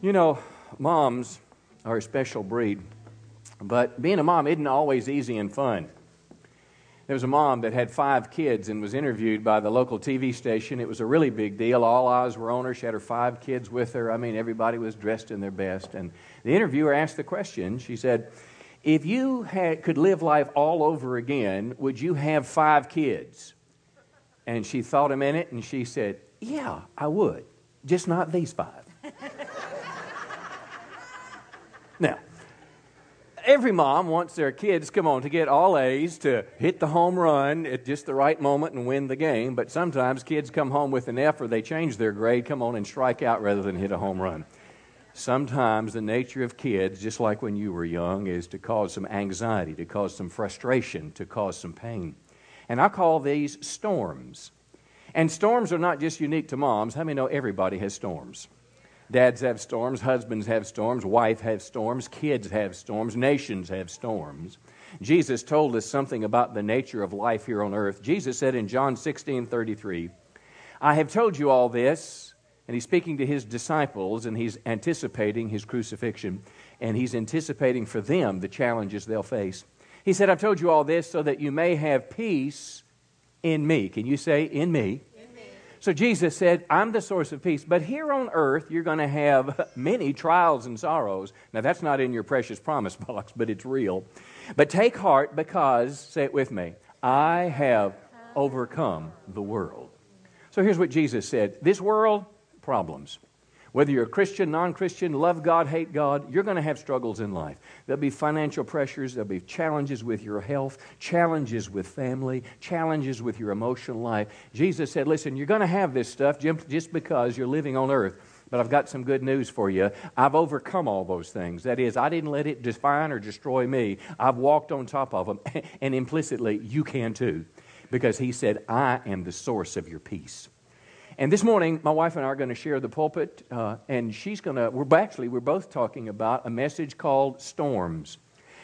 You know, moms are a special breed, but being a mom isn't always easy and fun. There was a mom that had five kids and was interviewed by the local TV station. It was a really big deal. All eyes were on her. She had her five kids with her. I mean, everybody was dressed in their best. And the interviewer asked the question. She said, If you had, could live life all over again, would you have five kids? And she thought a minute and she said, Yeah, I would, just not these five. now, every mom wants their kids, come on, to get all A's, to hit the home run at just the right moment and win the game. But sometimes kids come home with an F or they change their grade, come on and strike out rather than hit a home run. Sometimes the nature of kids, just like when you were young, is to cause some anxiety, to cause some frustration, to cause some pain. And I call these storms. And storms are not just unique to moms. How many know everybody has storms? Dads have storms, husbands have storms, wife have storms, kids have storms, nations have storms. Jesus told us something about the nature of life here on earth. Jesus said in John 16 33, I have told you all this, and he's speaking to his disciples, and he's anticipating his crucifixion, and he's anticipating for them the challenges they'll face. He said, I've told you all this so that you may have peace in me. Can you say, in me? So Jesus said, I'm the source of peace. But here on earth, you're going to have many trials and sorrows. Now, that's not in your precious promise box, but it's real. But take heart because, say it with me, I have overcome the world. So here's what Jesus said This world, problems. Whether you're a Christian, non Christian, love God, hate God, you're going to have struggles in life. There'll be financial pressures, there'll be challenges with your health, challenges with family, challenges with your emotional life. Jesus said, Listen, you're going to have this stuff just because you're living on earth. But I've got some good news for you. I've overcome all those things. That is, I didn't let it define or destroy me. I've walked on top of them. And implicitly, you can too. Because He said, I am the source of your peace. And this morning, my wife and I are going to share the pulpit, uh, and she's going to, we're actually, we're both talking about a message called Storms.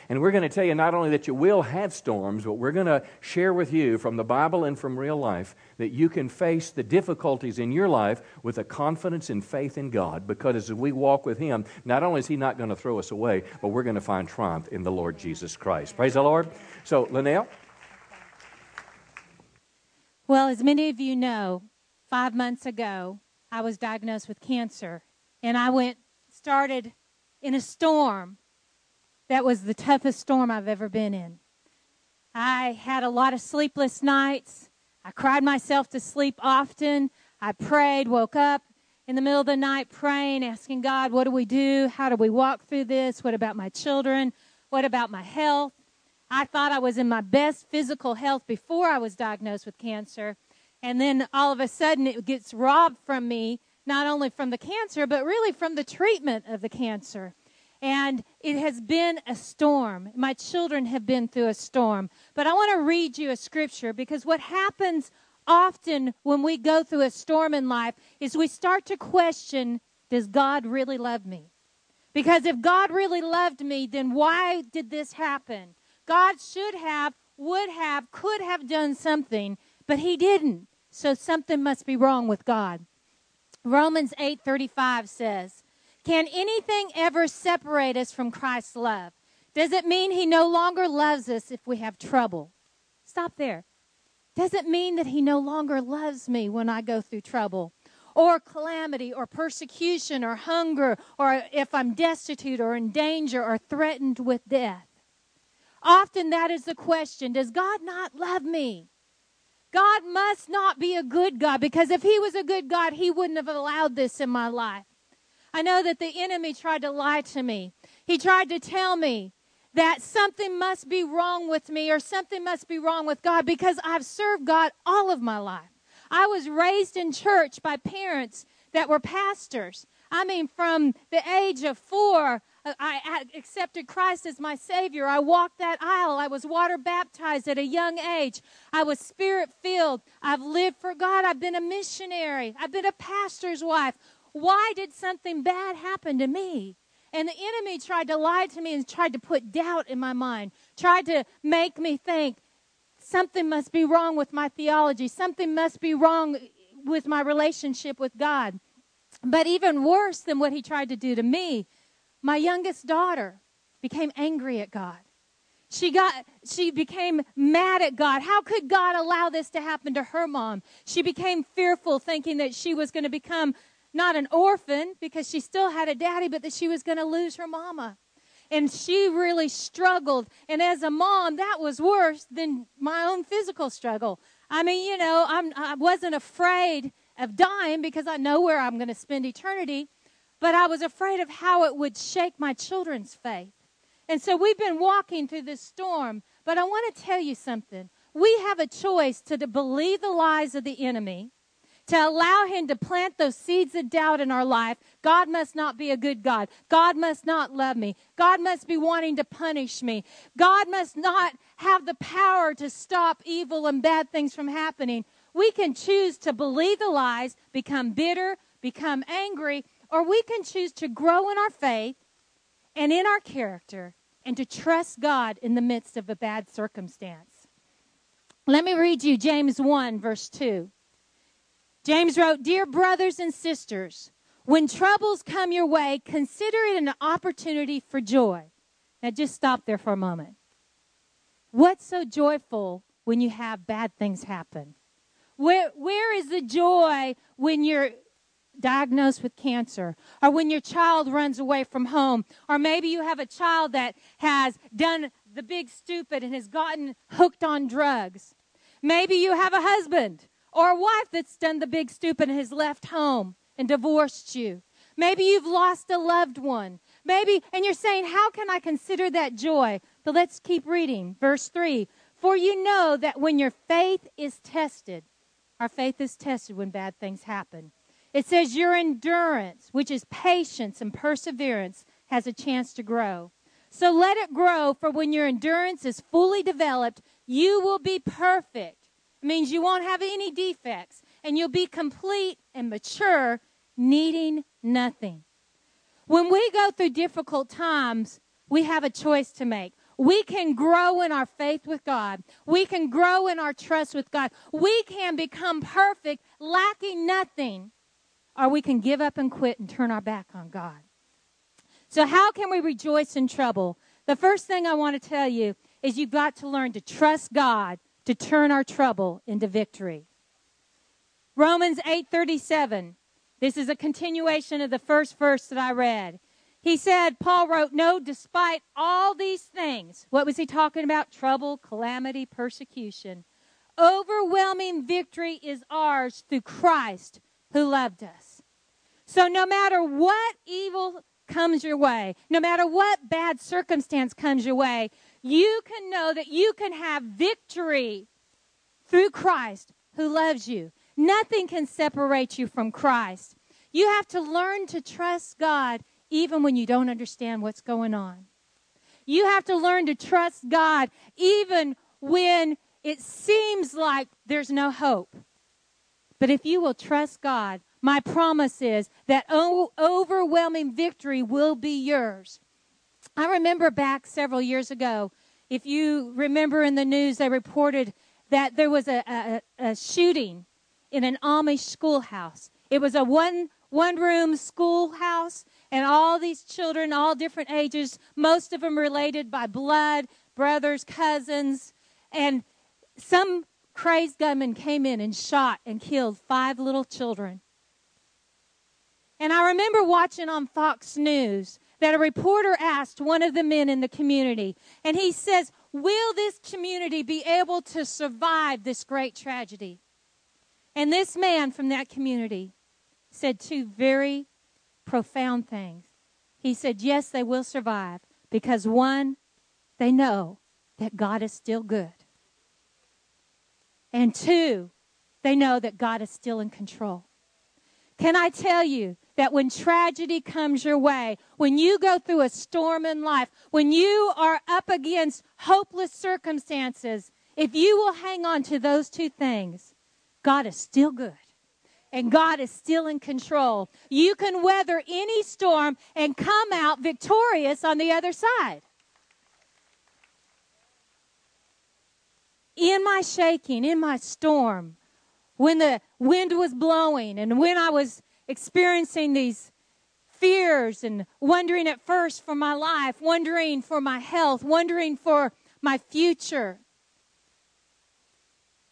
And we're going to tell you not only that you will have storms, but we're going to share with you from the Bible and from real life that you can face the difficulties in your life with a confidence and faith in God. Because as we walk with Him, not only is He not going to throw us away, but we're going to find triumph in the Lord Jesus Christ. Praise the Lord. So, Linnell. Well, as many of you know, five months ago, I was diagnosed with cancer. And I went, started in a storm that was the toughest storm I've ever been in. I had a lot of sleepless nights. I cried myself to sleep often. I prayed, woke up in the middle of the night praying, asking God, what do we do? How do we walk through this? What about my children? What about my health? I thought I was in my best physical health before I was diagnosed with cancer. And then all of a sudden it gets robbed from me, not only from the cancer, but really from the treatment of the cancer. And it has been a storm. My children have been through a storm. But I want to read you a scripture because what happens often when we go through a storm in life is we start to question Does God really love me? Because if God really loved me, then why did this happen? God should have, would have, could have done something, but He didn't. So something must be wrong with God. Romans 8:35 says, "Can anything ever separate us from Christ's love? Does it mean he no longer loves us if we have trouble?" Stop there. Does it mean that he no longer loves me when I go through trouble? Or calamity, or persecution, or hunger, or if I'm destitute, or in danger, or threatened with death? Often that is the question Does God not love me? God must not be a good God because if He was a good God, He wouldn't have allowed this in my life. I know that the enemy tried to lie to me. He tried to tell me that something must be wrong with me or something must be wrong with God because I've served God all of my life. I was raised in church by parents that were pastors. I mean, from the age of four, I accepted Christ as my Savior. I walked that aisle. I was water baptized at a young age. I was spirit filled. I've lived for God. I've been a missionary. I've been a pastor's wife. Why did something bad happen to me? And the enemy tried to lie to me and tried to put doubt in my mind, tried to make me think something must be wrong with my theology, something must be wrong with my relationship with God. But even worse than what he tried to do to me, my youngest daughter became angry at God. She got she became mad at God. How could God allow this to happen to her mom? She became fearful thinking that she was going to become not an orphan because she still had a daddy, but that she was going to lose her mama. And she really struggled. And as a mom, that was worse than my own physical struggle. I mean, you know, I'm, I wasn't afraid of dying because I know where I'm going to spend eternity, but I was afraid of how it would shake my children's faith. And so we've been walking through this storm, but I want to tell you something. We have a choice to, believe the lies of the enemy to allow Him to plant those seeds of doubt in our life. God must not be a good God. God must not love me. God must be wanting to punish me. God must not have the power to stop evil and bad things from happening. We can choose to believe the lies, become bitter, become angry, or we can choose to grow in our faith and in our character and to trust God in the midst of a bad circumstance. Let me read you James 1, verse 2. James wrote, Dear brothers and sisters, when troubles come your way, consider it an opportunity for joy. Now just stop there for a moment. What's so joyful when you have bad things happen? Where, where is the joy when you're diagnosed with cancer or when your child runs away from home or maybe you have a child that has done the big stupid and has gotten hooked on drugs maybe you have a husband or a wife that's done the big stupid and has left home and divorced you. Maybe you've lost a loved one. Maybe, and you're saying, How can I consider that joy? But let's keep reading. Verse 3 For you know that when your faith is tested, our faith is tested when bad things happen. It says your endurance, which is patience and perseverance, has a chance to grow. So let it grow, for when your endurance is fully developed, you will be perfect It means you won't have any defects and you'll be complete and mature, needing nothing. When we go through difficult times, we have a choice to make. We can grow in our faith with God. We can grow in our trust with God. We can become perfect, lacking nothing, or we can give up and quit and turn our back on God. So, how can we rejoice in trouble? The first thing I want to tell you is you've got to learn to trust God to turn our trouble into victory. Romans 8:37. This is a continuation of the first verse that I read. He said, Paul wrote, No, despite all these things, what was he talking about? Trouble, calamity, persecution. Overwhelming victory is ours through Christ who loved us. So no matter what evil comes your way, no matter what bad circumstance comes your way, you can know that you can have victory through Christ who loves you. Nothing can separate you from Christ. You have to learn to trust God even when you don't understand what's going on. You have to learn to trust God even when it seems like there's no hope. But if you will trust God, my promise is that overwhelming victory will be yours. I remember back several years ago, if you remember in the news, they reported that there was a, a, a shooting in an Amish schoolhouse. It was a one one room schoolhouse, and all these children, all different ages, most of them related by blood, brothers, cousins, and some crazed gunman came in and shot and killed five little children. And I remember watching on Fox News that a reporter asked one of the men in the community, and he says, Will this community be able to survive this great tragedy? And this man from that community said two very profound things. He said, Yes, they will survive because one, they know that God is still good. And two, they know that God is still in control. Can I tell you that when tragedy comes your way, when you go through a storm in life, when you are up against hopeless circumstances, if you will hang on to those two things, God is still good and God is still in control. You can weather any storm and come out victorious on the other side. In my shaking, in my storm, when the wind was blowing and when I was experiencing these fears and wondering at first for my life, wondering for my health, wondering for my future,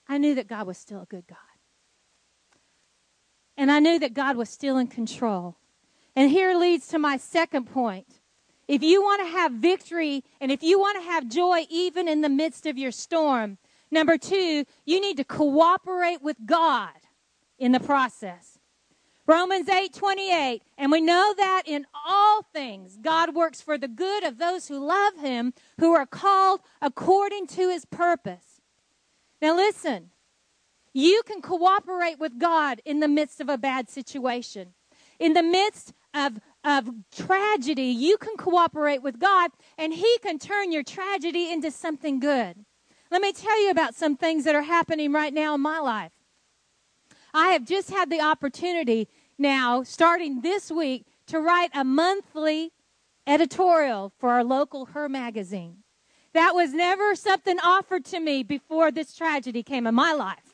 I knew that God was still a good God. And I knew that God was still in control. And here leads to my second point. If you want to have victory and if you want to have joy even in the midst of your storm, number two, you need to cooperate with God in the process. Romans 8 28. And we know that in all things, God works for the good of those who love Him, who are called according to His purpose. Now, listen, you can cooperate with God in the midst of a bad situation. In the midst of, of tragedy, you can cooperate with God, and He can turn your tragedy into something good. Let me tell you about some things that are happening right now in my life. I have just had the opportunity now, starting this week, to write a monthly editorial for our local Her magazine. That was never something offered to me before this tragedy came in my life.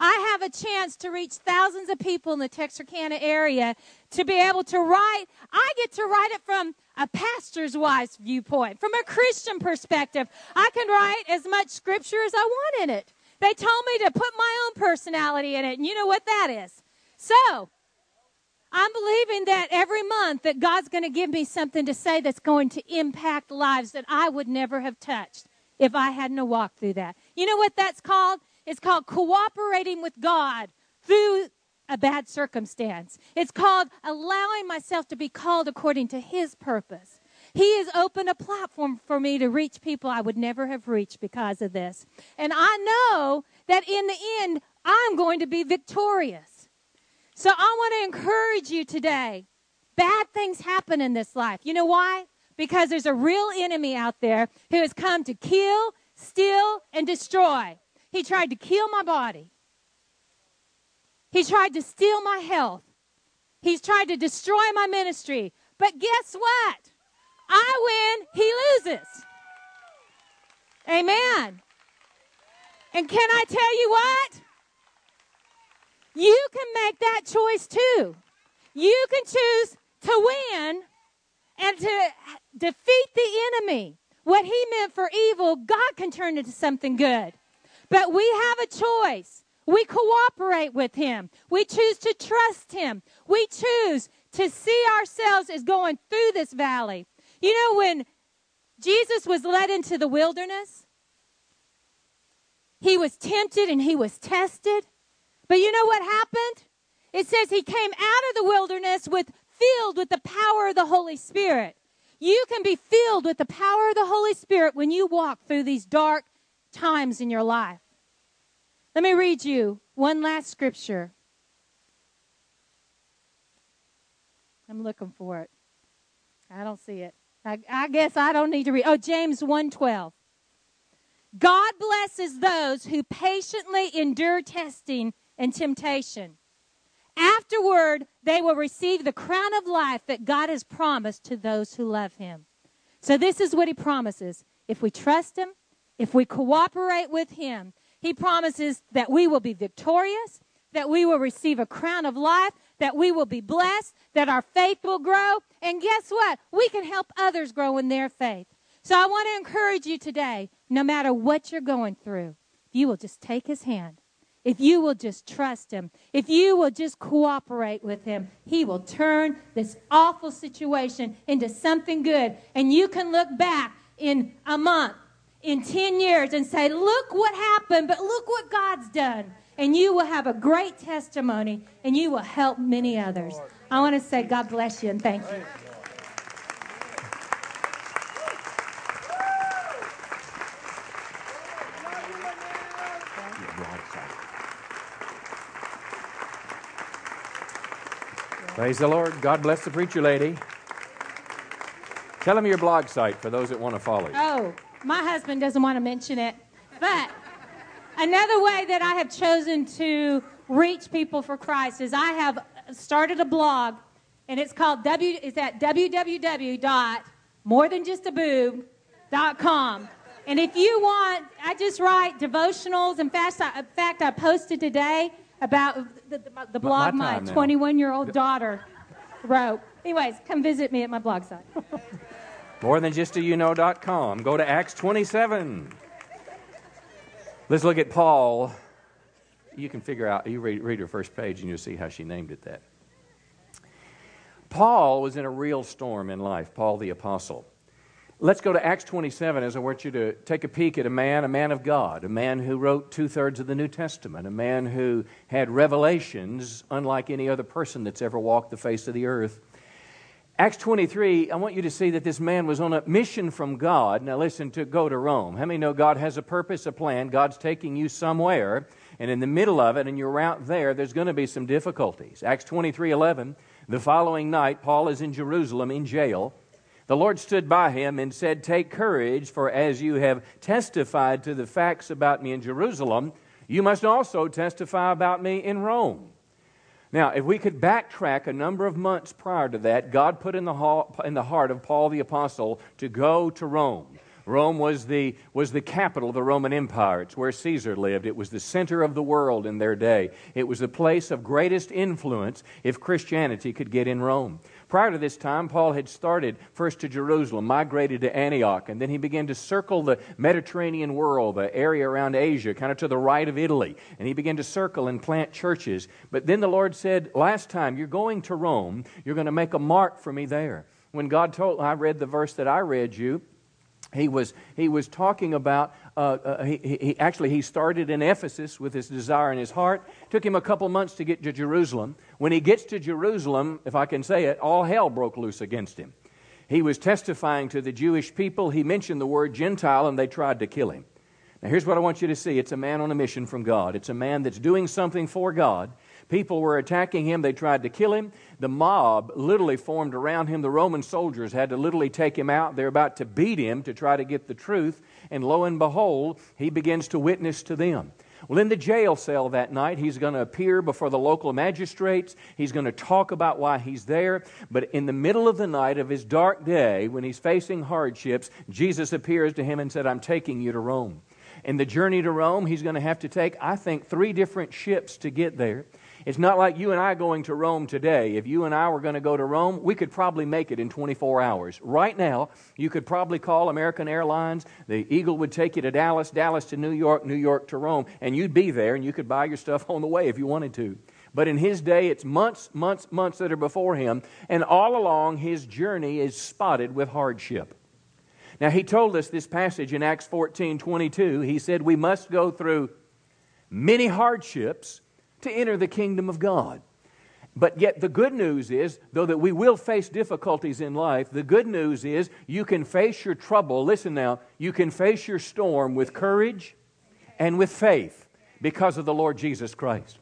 I have a chance to reach thousands of people in the Texarkana area to be able to write. I get to write it from a pastor's wife's viewpoint, from a Christian perspective. I can write as much scripture as I want in it. They told me to put my own personality in it, and you know what that is. So, I'm believing that every month that God's going to give me something to say that's going to impact lives that I would never have touched if I hadn't walked through that. You know what that's called? It's called cooperating with God through a bad circumstance. It's called allowing myself to be called according to His purpose. He has opened a platform for me to reach people I would never have reached because of this. And I know that in the end, I'm going to be victorious. So I want to encourage you today. Bad things happen in this life. You know why? Because there's a real enemy out there who has come to kill, steal, and destroy. He tried to kill my body. He tried to steal my health. He's tried to destroy my ministry. But guess what? I win, he loses. Amen. And can I tell you what? You can make that choice too. You can choose to win and to defeat the enemy. What he meant for evil, God can turn into something good. But we have a choice. We cooperate with Him. We choose to trust Him. We choose to see ourselves as going through this valley. You know, when Jesus was led into the wilderness, He was tempted and He was tested. But you know what happened? It says He came out of the wilderness with filled with the power of the Holy Spirit. You can be filled with the power of the Holy Spirit when you walk through these dark times in your life. Let me read you one last scripture. I'm looking for it. I don't see it. I, I guess I don't need to read. Oh, James 1:12. God blesses those who patiently endure testing and temptation. Afterward, they will receive the crown of life that God has promised to those who love him. So this is what he promises. If we trust him, if we cooperate with him, he promises that we will be victorious, that we will receive a crown of life, that we will be blessed, that our faith will grow. And guess what? We can help others grow in their faith. So I want to encourage you today, no matter what you're going through, if you will just take his hand, if you will just trust him, if you will just cooperate with him, he will turn this awful situation into something good. And you can look back in a month, in 10 years and say, Look what happened, but look what God's done. And you will have a great testimony and you will help many others. I want to say, God bless you and thank you. Praise the Lord. God bless the preacher lady. Tell them your blog site for those that want to follow you. Oh, my husband doesn't want to mention it. But another way that I have chosen to reach people for Christ is I have started a blog, and it's called W. Is at www.morethanjustaboob.com. And if you want, I just write devotionals. In fact, I, in fact, I posted today about the, the, the blog my 21 year old daughter wrote. Anyways, come visit me at my blog site. More than just a you know.com. Go to Acts 27. Let's look at Paul. You can figure out, you read, read her first page and you'll see how she named it that. Paul was in a real storm in life, Paul the Apostle. Let's go to Acts 27 as I want you to take a peek at a man, a man of God, a man who wrote two thirds of the New Testament, a man who had revelations unlike any other person that's ever walked the face of the earth. Acts 23, I want you to see that this man was on a mission from God. Now, listen, to go to Rome. How many know God has a purpose, a plan? God's taking you somewhere, and in the middle of it, and you're out there, there's going to be some difficulties. Acts 23 11, the following night, Paul is in Jerusalem in jail. The Lord stood by him and said, Take courage, for as you have testified to the facts about me in Jerusalem, you must also testify about me in Rome. Now, if we could backtrack a number of months prior to that, God put in the, in the heart of Paul the Apostle to go to Rome. Rome was the, was the capital of the Roman Empire. It's where Caesar lived. It was the center of the world in their day. It was the place of greatest influence if Christianity could get in Rome. Prior to this time, Paul had started first to Jerusalem, migrated to Antioch, and then he began to circle the Mediterranean world, the area around Asia, kind of to the right of Italy. And he began to circle and plant churches. But then the Lord said, Last time, you're going to Rome, you're going to make a mark for me there. When God told, I read the verse that I read you, he was, he was talking about, uh, uh, he, he, actually, he started in Ephesus with his desire in his heart. Took him a couple months to get to Jerusalem. When he gets to Jerusalem, if I can say it, all hell broke loose against him. He was testifying to the Jewish people. He mentioned the word Gentile, and they tried to kill him. Now, here's what I want you to see it's a man on a mission from God. It's a man that's doing something for God, People were attacking him. They tried to kill him. The mob literally formed around him. The Roman soldiers had to literally take him out. They're about to beat him to try to get the truth. And lo and behold, he begins to witness to them. Well, in the jail cell that night, he's going to appear before the local magistrates. He's going to talk about why he's there. But in the middle of the night of his dark day, when he's facing hardships, Jesus appears to him and said, I'm taking you to Rome. In the journey to Rome, he's going to have to take, I think, three different ships to get there. It's not like you and I going to Rome today. If you and I were going to go to Rome, we could probably make it in 24 hours. Right now, you could probably call American Airlines. The Eagle would take you to Dallas, Dallas to New York, New York to Rome, and you'd be there and you could buy your stuff on the way if you wanted to. But in his day, it's months, months, months that are before him, and all along his journey is spotted with hardship. Now, he told us this passage in Acts 14 22. He said, We must go through many hardships to enter the kingdom of God. But yet, the good news is, though that we will face difficulties in life, the good news is you can face your trouble. Listen now, you can face your storm with courage and with faith because of the Lord Jesus Christ.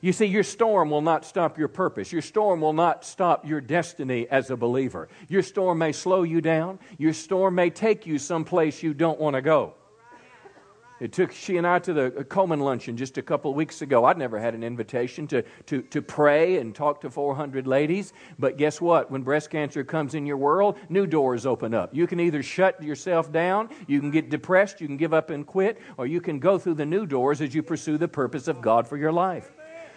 You see, your storm will not stop your purpose. Your storm will not stop your destiny as a believer. Your storm may slow you down. Your storm may take you someplace you don't want to go. It took she and I to the Komen luncheon just a couple of weeks ago. I'd never had an invitation to, to, to pray and talk to 400 ladies. But guess what? When breast cancer comes in your world, new doors open up. You can either shut yourself down, you can get depressed, you can give up and quit, or you can go through the new doors as you pursue the purpose of God for your life.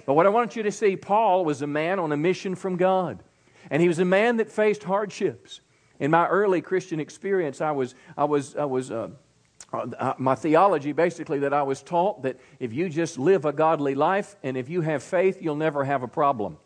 But what I want you to see, Paul was a man on a mission from God. And he was a man that faced hardships. In my early Christian experience, I was, I was, I was, uh, uh, uh, my theology basically that I was taught that if you just live a godly life and if you have faith, you'll never have a problem.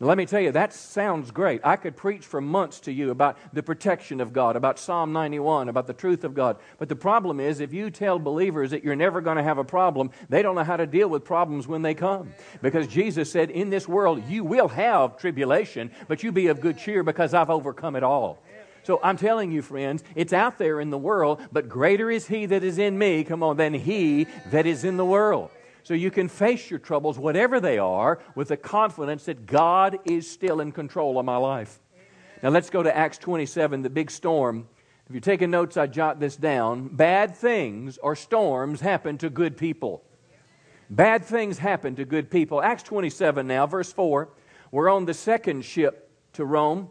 Now, let me tell you, that sounds great. I could preach for months to you about the protection of God, about Psalm 91, about the truth of God. But the problem is, if you tell believers that you're never going to have a problem, they don't know how to deal with problems when they come. Because Jesus said, In this world, you will have tribulation, but you be of good cheer because I've overcome it all. So I'm telling you, friends, it's out there in the world, but greater is He that is in me, come on, than He that is in the world. So you can face your troubles, whatever they are, with the confidence that God is still in control of my life. Now let's go to Acts 27, the big storm. If you're taking notes, I jot this down. Bad things or storms happen to good people. Bad things happen to good people. Acts 27 now, verse 4. We're on the second ship to Rome.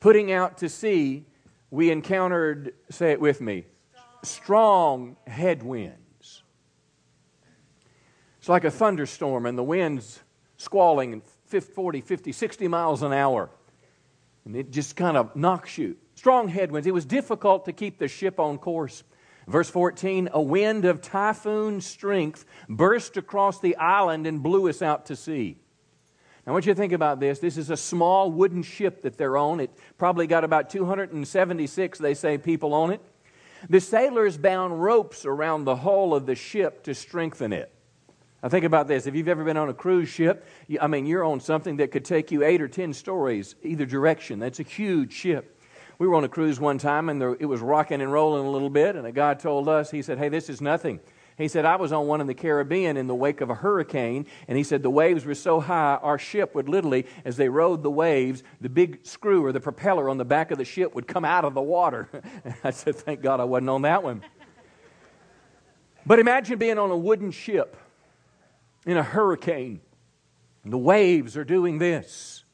Putting out to sea, we encountered, say it with me, strong headwinds. It's like a thunderstorm, and the wind's squalling 40, 50, 60 miles an hour. And it just kind of knocks you. Strong headwinds. It was difficult to keep the ship on course. Verse 14 A wind of typhoon strength burst across the island and blew us out to sea. I want you to think about this. This is a small wooden ship that they're on. It probably got about 276, they say, people on it. The sailors bound ropes around the hull of the ship to strengthen it. Now, think about this. If you've ever been on a cruise ship, I mean, you're on something that could take you eight or ten stories either direction. That's a huge ship. We were on a cruise one time, and there, it was rocking and rolling a little bit, and a guy told us, he said, Hey, this is nothing. He said, I was on one in the Caribbean in the wake of a hurricane, and he said the waves were so high, our ship would literally, as they rode the waves, the big screw or the propeller on the back of the ship would come out of the water. I said, Thank God I wasn't on that one. But imagine being on a wooden ship in a hurricane, and the waves are doing this.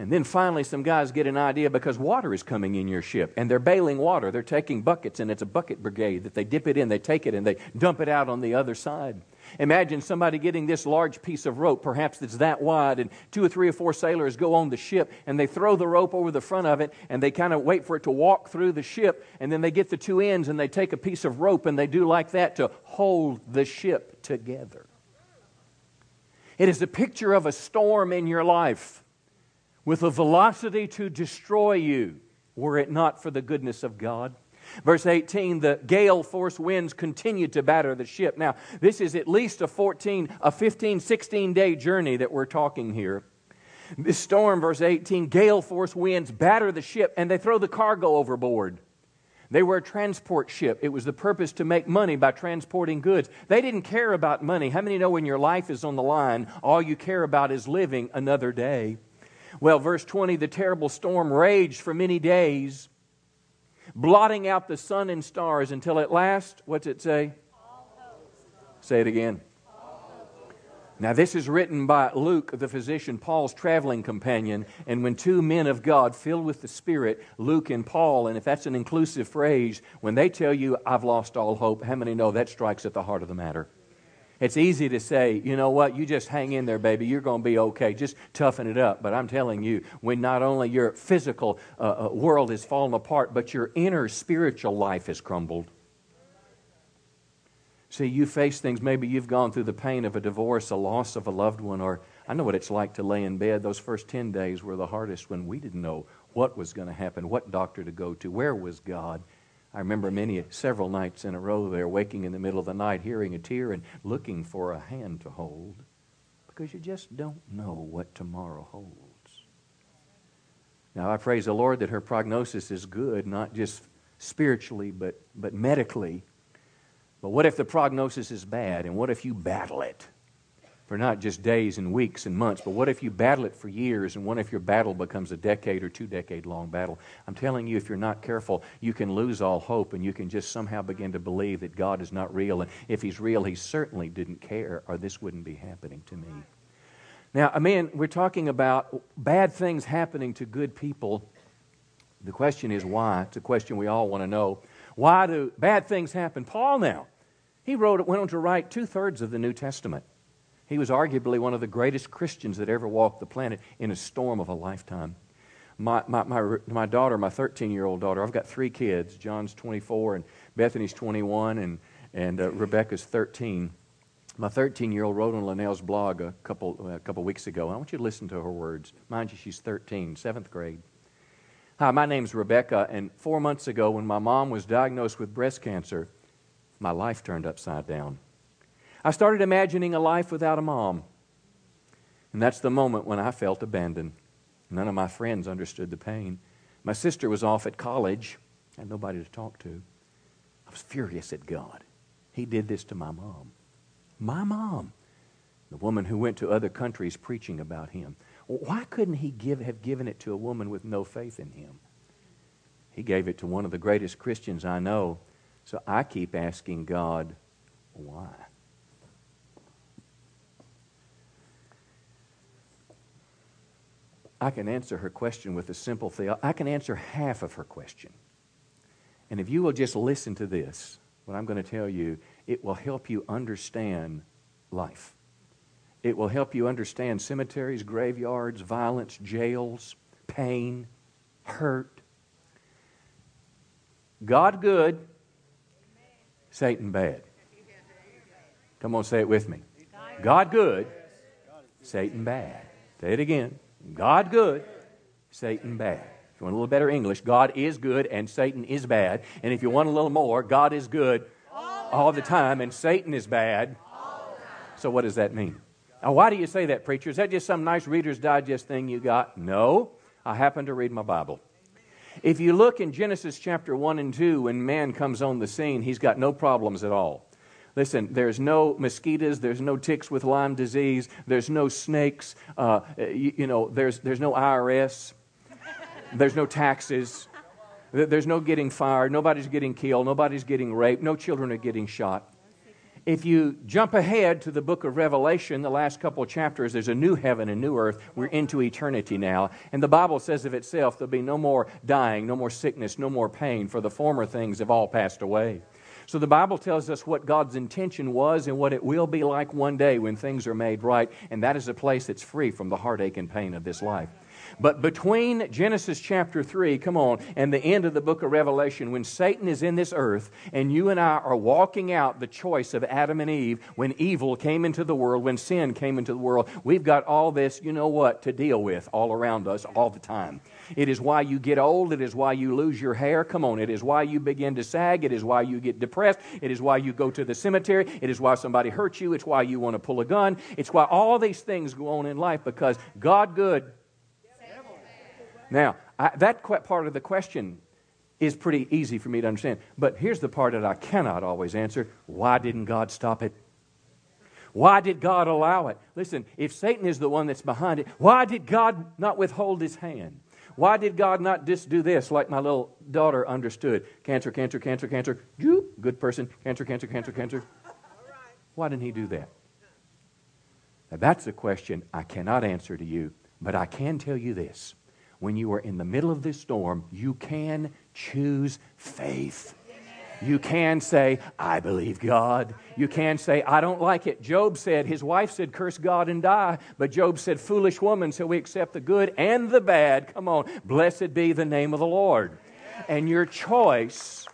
And then finally, some guys get an idea because water is coming in your ship and they're bailing water. They're taking buckets, and it's a bucket brigade that they dip it in, they take it, and they dump it out on the other side. Imagine somebody getting this large piece of rope, perhaps that's that wide, and two or three or four sailors go on the ship and they throw the rope over the front of it and they kind of wait for it to walk through the ship, and then they get the two ends and they take a piece of rope and they do like that to hold the ship together. It is a picture of a storm in your life with a velocity to destroy you, were it not for the goodness of God. Verse 18, the gale force winds continued to batter the ship. Now, this is at least a 14, a 15, 16 day journey that we're talking here. This storm, verse 18, gale force winds batter the ship and they throw the cargo overboard. They were a transport ship. It was the purpose to make money by transporting goods. They didn't care about money. How many know when your life is on the line, all you care about is living another day? Well, verse 20 the terrible storm raged for many days, blotting out the sun and stars until at last, what's it say? Say it again. Now, this is written by Luke, the physician, Paul's traveling companion. And when two men of God, filled with the Spirit, Luke and Paul, and if that's an inclusive phrase, when they tell you, I've lost all hope, how many know that strikes at the heart of the matter? It's easy to say, you know what, you just hang in there, baby. You're going to be okay. Just toughen it up. But I'm telling you, when not only your physical uh, uh, world has fallen apart, but your inner spiritual life has crumbled. See, you face things, maybe you've gone through the pain of a divorce, a loss of a loved one, or I know what it's like to lay in bed. Those first 10 days were the hardest when we didn't know what was going to happen, what doctor to go to, where was God. I remember many, several nights in a row there, waking in the middle of the night, hearing a tear and looking for a hand to hold because you just don't know what tomorrow holds. Now, I praise the Lord that her prognosis is good, not just spiritually, but, but medically. But what if the prognosis is bad, and what if you battle it? For not just days and weeks and months, but what if you battle it for years and what if your battle becomes a decade or two decade long battle? I'm telling you, if you're not careful, you can lose all hope and you can just somehow begin to believe that God is not real. And if He's real, He certainly didn't care or this wouldn't be happening to me. Now, I mean, we're talking about bad things happening to good people. The question is why? It's a question we all want to know. Why do bad things happen? Paul now, he wrote, went on to write two thirds of the New Testament. He was arguably one of the greatest Christians that ever walked the planet in a storm of a lifetime. My, my, my, my daughter, my 13 year old daughter, I've got three kids. John's 24, and Bethany's 21, and, and uh, Rebecca's 13. My 13 year old wrote on Linnell's blog a couple, a couple weeks ago. I want you to listen to her words. Mind you, she's 13, seventh grade. Hi, my name's Rebecca, and four months ago, when my mom was diagnosed with breast cancer, my life turned upside down. I started imagining a life without a mom. And that's the moment when I felt abandoned. None of my friends understood the pain. My sister was off at college, I had nobody to talk to. I was furious at God. He did this to my mom. My mom, the woman who went to other countries preaching about him. Why couldn't he give, have given it to a woman with no faith in him? He gave it to one of the greatest Christians I know. So I keep asking God, why? I can answer her question with a simple thing. I can answer half of her question. And if you will just listen to this, what I'm going to tell you, it will help you understand life. It will help you understand cemeteries, graveyards, violence, jails, pain, hurt. God good, Satan bad. Come on, say it with me. God good, Satan bad. Say it again. God good, Satan bad. If you want a little better English, God is good and Satan is bad. And if you want a little more, God is good all the time and Satan is bad. So, what does that mean? Now, why do you say that, preacher? Is that just some nice Reader's Digest thing you got? No. I happen to read my Bible. If you look in Genesis chapter 1 and 2, when man comes on the scene, he's got no problems at all. Listen, there's no mosquitoes, there's no ticks with Lyme disease, there's no snakes, uh, you, you, know, there's, there's no IRS, there's no taxes, there's no getting fired, nobody's getting killed, nobody's getting raped, no children are getting shot. If you jump ahead to the book of Revelation, the last couple chapters, there's a new heaven and new earth. We're into eternity now. And the Bible says of itself, there'll be no more dying, no more sickness, no more pain, for the former things have all passed away. So the Bible tells us what God's intention was and what it will be like one day when things are made right. And that is a place that's free from the heartache and pain of this life. But between Genesis chapter 3, come on, and the end of the book of Revelation, when Satan is in this earth and you and I are walking out the choice of Adam and Eve, when evil came into the world, when sin came into the world, we've got all this, you know what, to deal with all around us all the time. It is why you get old. It is why you lose your hair. Come on. It is why you begin to sag. It is why you get depressed. It is why you go to the cemetery. It is why somebody hurts you. It's why you want to pull a gun. It's why all these things go on in life because God good now, I, that part of the question is pretty easy for me to understand. But here's the part that I cannot always answer why didn't God stop it? Why did God allow it? Listen, if Satan is the one that's behind it, why did God not withhold his hand? Why did God not just do this like my little daughter understood? Cancer, cancer, cancer, cancer. Good person. Cancer, cancer, cancer, cancer. Why didn't he do that? Now, that's a question I cannot answer to you, but I can tell you this when you are in the middle of this storm, you can choose faith. You can say, I believe God. You can say, I don't like it. Job said, his wife said, curse God and die. But Job said, foolish woman, so we accept the good and the bad. Come on. Blessed be the name of the Lord. And your choice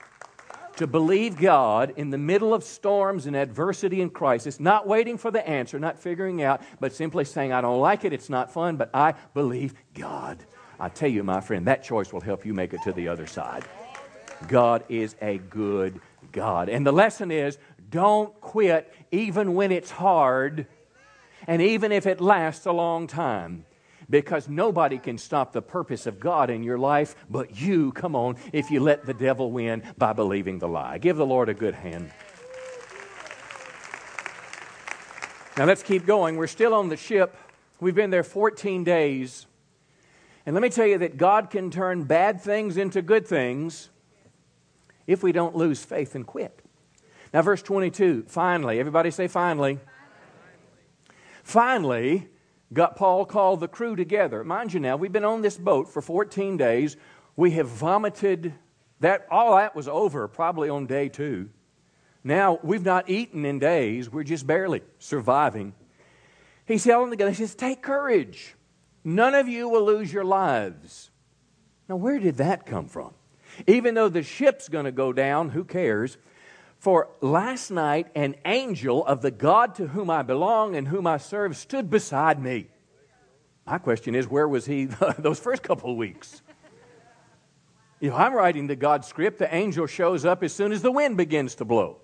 to believe God in the middle of storms and adversity and crisis, not waiting for the answer, not figuring out, but simply saying, I don't like it, it's not fun, but I believe God. I tell you, my friend, that choice will help you make it to the other side. God is a good God. And the lesson is don't quit even when it's hard and even if it lasts a long time. Because nobody can stop the purpose of God in your life but you, come on, if you let the devil win by believing the lie. Give the Lord a good hand. Now let's keep going. We're still on the ship. We've been there 14 days. And let me tell you that God can turn bad things into good things if we don't lose faith and quit. Now, verse 22, finally, everybody say finally. Finally, got Paul called the crew together. Mind you now, we've been on this boat for 14 days. We have vomited that all that was over probably on day 2. Now, we've not eaten in days. We're just barely surviving. He's telling the guys, he says, "Take courage. None of you will lose your lives. Now, where did that come from? Even though the ship's going to go down, who cares? For last night, an angel of the God to whom I belong and whom I serve stood beside me. My question is, where was he those first couple of weeks? If I'm writing the God script, the angel shows up as soon as the wind begins to blow.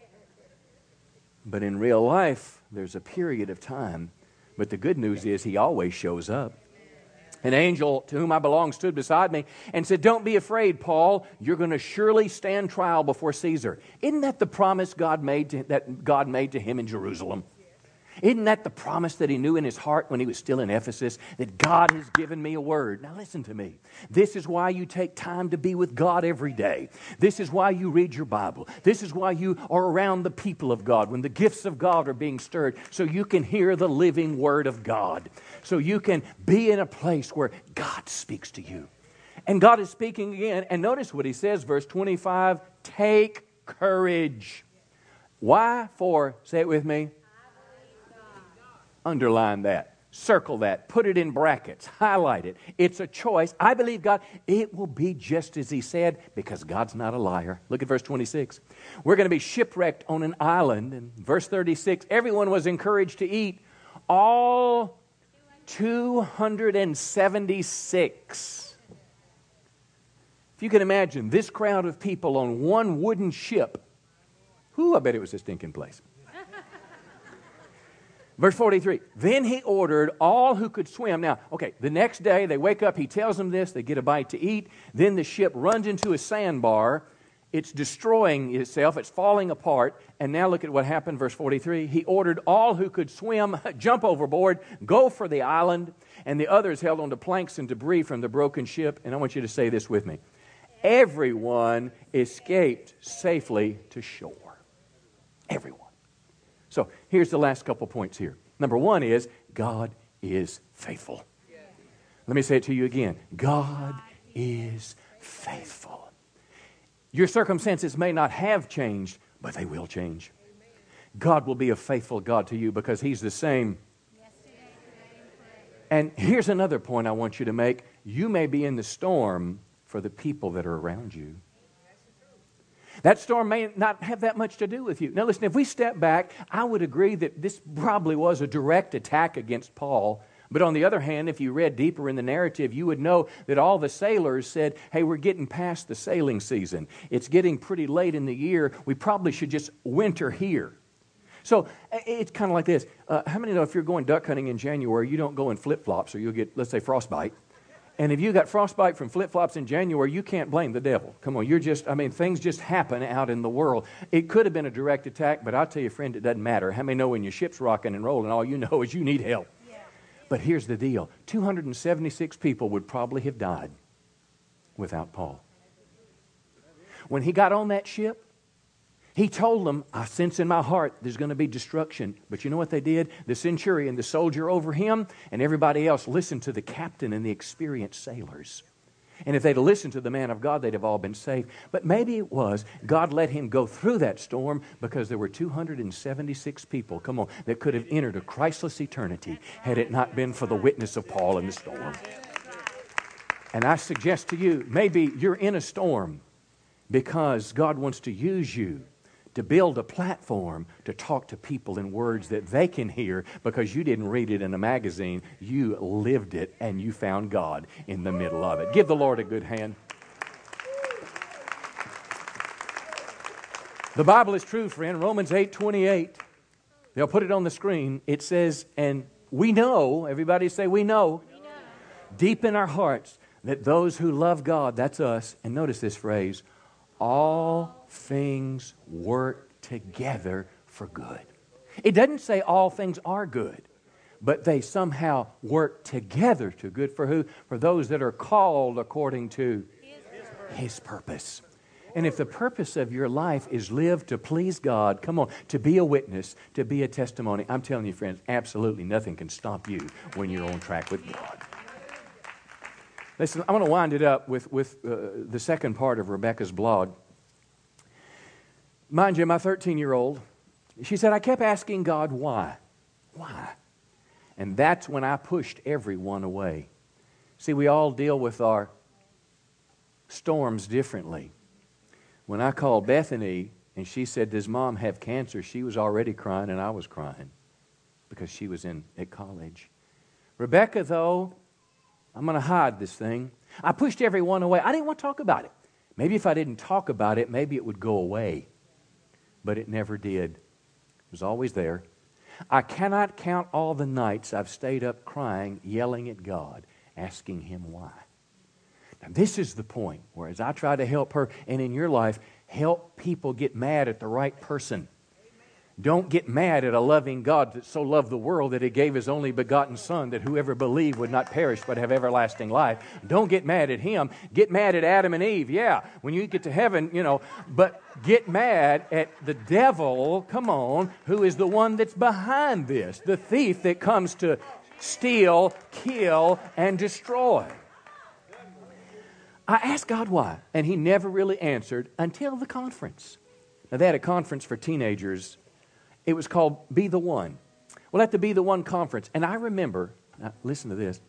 But in real life, there's a period of time. But the good news is, he always shows up. An angel to whom I belong stood beside me and said, Don't be afraid, Paul. You're going to surely stand trial before Caesar. Isn't that the promise God made to, that God made to him in Jerusalem? Isn't that the promise that he knew in his heart when he was still in Ephesus? That God has given me a word. Now, listen to me. This is why you take time to be with God every day. This is why you read your Bible. This is why you are around the people of God when the gifts of God are being stirred so you can hear the living word of God. So you can be in a place where God speaks to you. And God is speaking again. And notice what he says, verse 25 take courage. Why? For, say it with me, Underline that. Circle that. Put it in brackets. Highlight it. It's a choice. I believe God, it will be just as He said because God's not a liar. Look at verse 26. We're going to be shipwrecked on an island. And verse 36 everyone was encouraged to eat all 276. If you can imagine this crowd of people on one wooden ship, who I bet it was a stinking place. Verse 43 Then he ordered all who could swim. Now, okay, the next day they wake up, he tells them this, they get a bite to eat. Then the ship runs into a sandbar. It's destroying itself, it's falling apart. And now look at what happened, verse 43. He ordered all who could swim jump overboard, go for the island, and the others held onto planks and debris from the broken ship. And I want you to say this with me everyone escaped safely to shore. Everyone. So here's the last couple points here. Number one is God is faithful. Let me say it to you again God is faithful. Your circumstances may not have changed, but they will change. God will be a faithful God to you because He's the same. And here's another point I want you to make. You may be in the storm for the people that are around you. That storm may not have that much to do with you. Now, listen, if we step back, I would agree that this probably was a direct attack against Paul. But on the other hand, if you read deeper in the narrative, you would know that all the sailors said, Hey, we're getting past the sailing season. It's getting pretty late in the year. We probably should just winter here. So it's kind of like this. Uh, how many know if you're going duck hunting in January, you don't go in flip flops or you'll get, let's say, frostbite? And if you got frostbite from flip flops in January, you can't blame the devil. Come on, you're just, I mean, things just happen out in the world. It could have been a direct attack, but I'll tell you, friend, it doesn't matter. How many know when your ship's rocking and rolling, all you know is you need help? But here's the deal 276 people would probably have died without Paul. When he got on that ship, he told them, I sense in my heart there's going to be destruction. But you know what they did? The centurion, the soldier over him, and everybody else listened to the captain and the experienced sailors. And if they'd listened to the man of God, they'd have all been saved. But maybe it was God let him go through that storm because there were 276 people, come on, that could have entered a Christless eternity had it not been for the witness of Paul in the storm. And I suggest to you, maybe you're in a storm because God wants to use you to build a platform to talk to people in words that they can hear because you didn't read it in a magazine. You lived it and you found God in the middle of it. Give the Lord a good hand. The Bible is true, friend. Romans 8 28. They'll put it on the screen. It says, and we know, everybody say, we know, we know, deep in our hearts that those who love God, that's us, and notice this phrase, all things work together for good. It doesn't say all things are good, but they somehow work together to good for who? For those that are called according to His purpose. And if the purpose of your life is live to please God, come on, to be a witness, to be a testimony, I'm telling you, friends, absolutely nothing can stop you when you're on track with God. Listen, I want to wind it up with, with uh, the second part of Rebecca's blog. Mind you, my 13 year old, she said, I kept asking God why. Why? And that's when I pushed everyone away. See, we all deal with our storms differently. When I called Bethany and she said, Does mom have cancer? She was already crying and I was crying because she was in at college. Rebecca, though, I'm going to hide this thing. I pushed everyone away. I didn't want to talk about it. Maybe if I didn't talk about it, maybe it would go away but it never did. It was always there. I cannot count all the nights I've stayed up crying, yelling at God, asking Him why. Now, this is the point where, as I try to help her, and in your life, help people get mad at the right person. Don't get mad at a loving God that so loved the world that he gave his only begotten Son, that whoever believed would not perish but have everlasting life. Don't get mad at him. Get mad at Adam and Eve, yeah, when you get to heaven, you know, but get mad at the devil, come on, who is the one that's behind this, the thief that comes to steal, kill, and destroy. I asked God why, and he never really answered until the conference. Now, they had a conference for teenagers it was called Be the One. Well, at the Be the One conference, and I remember, now listen to this,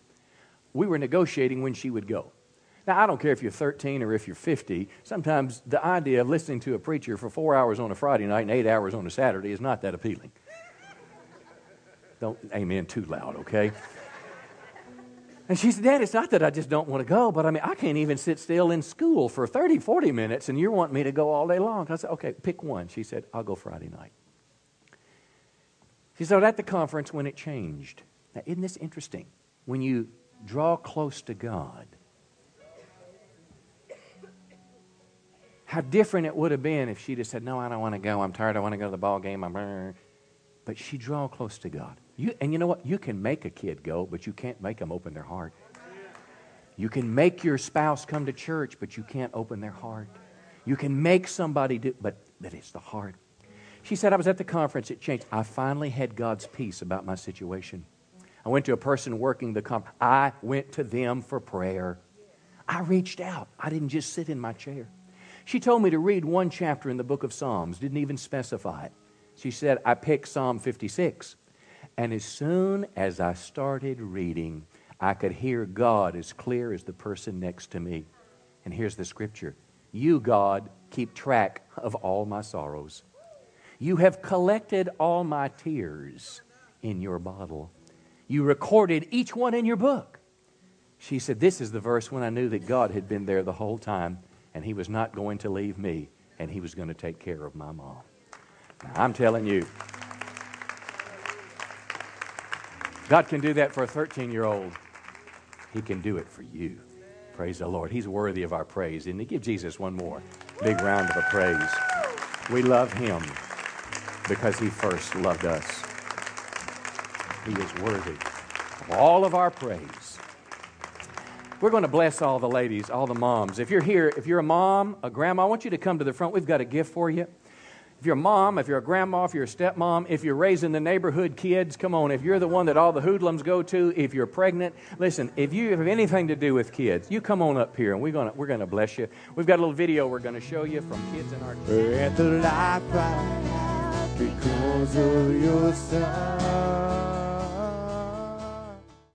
we were negotiating when she would go. Now, I don't care if you're 13 or if you're 50. Sometimes the idea of listening to a preacher for four hours on a Friday night and eight hours on a Saturday is not that appealing. Don't amen too loud, okay? And she said, Dad, it's not that I just don't want to go, but I mean, I can't even sit still in school for 30, 40 minutes, and you're wanting me to go all day long. I said, Okay, pick one. She said, I'll go Friday night. She said, oh, At the conference when it changed. Now, isn't this interesting? When you draw close to God, how different it would have been if she'd have said, No, I don't want to go. I'm tired. I want to go to the ball game. I'm. But she draw close to God. You, and you know what? You can make a kid go, but you can't make them open their heart. You can make your spouse come to church, but you can't open their heart. You can make somebody do, but, but it's the heart. She said, I was at the conference, it changed. I finally had God's peace about my situation. I went to a person working the conference. I went to them for prayer. I reached out. I didn't just sit in my chair. She told me to read one chapter in the book of Psalms, didn't even specify it. She said, I picked Psalm 56. And as soon as I started reading, I could hear God as clear as the person next to me. And here's the scripture You, God, keep track of all my sorrows. You have collected all my tears in your bottle. You recorded each one in your book. She said, This is the verse when I knew that God had been there the whole time and He was not going to leave me and He was going to take care of my mom. Now, I'm telling you, God can do that for a 13 year old. He can do it for you. Praise the Lord. He's worthy of our praise. And give Jesus one more big round of praise. We love him because he first loved us. He is worthy of all of our praise. We're going to bless all the ladies, all the moms. If you're here, if you're a mom, a grandma, I want you to come to the front. We've got a gift for you. If you're a mom, if you're a grandma, if you're a stepmom, if you're raising the neighborhood kids, come on. If you're the one that all the hoodlums go to, if you're pregnant, listen, if you have anything to do with kids, you come on up here and we're going to we're gonna bless you. We've got a little video we're going to show you from kids in our because of your son.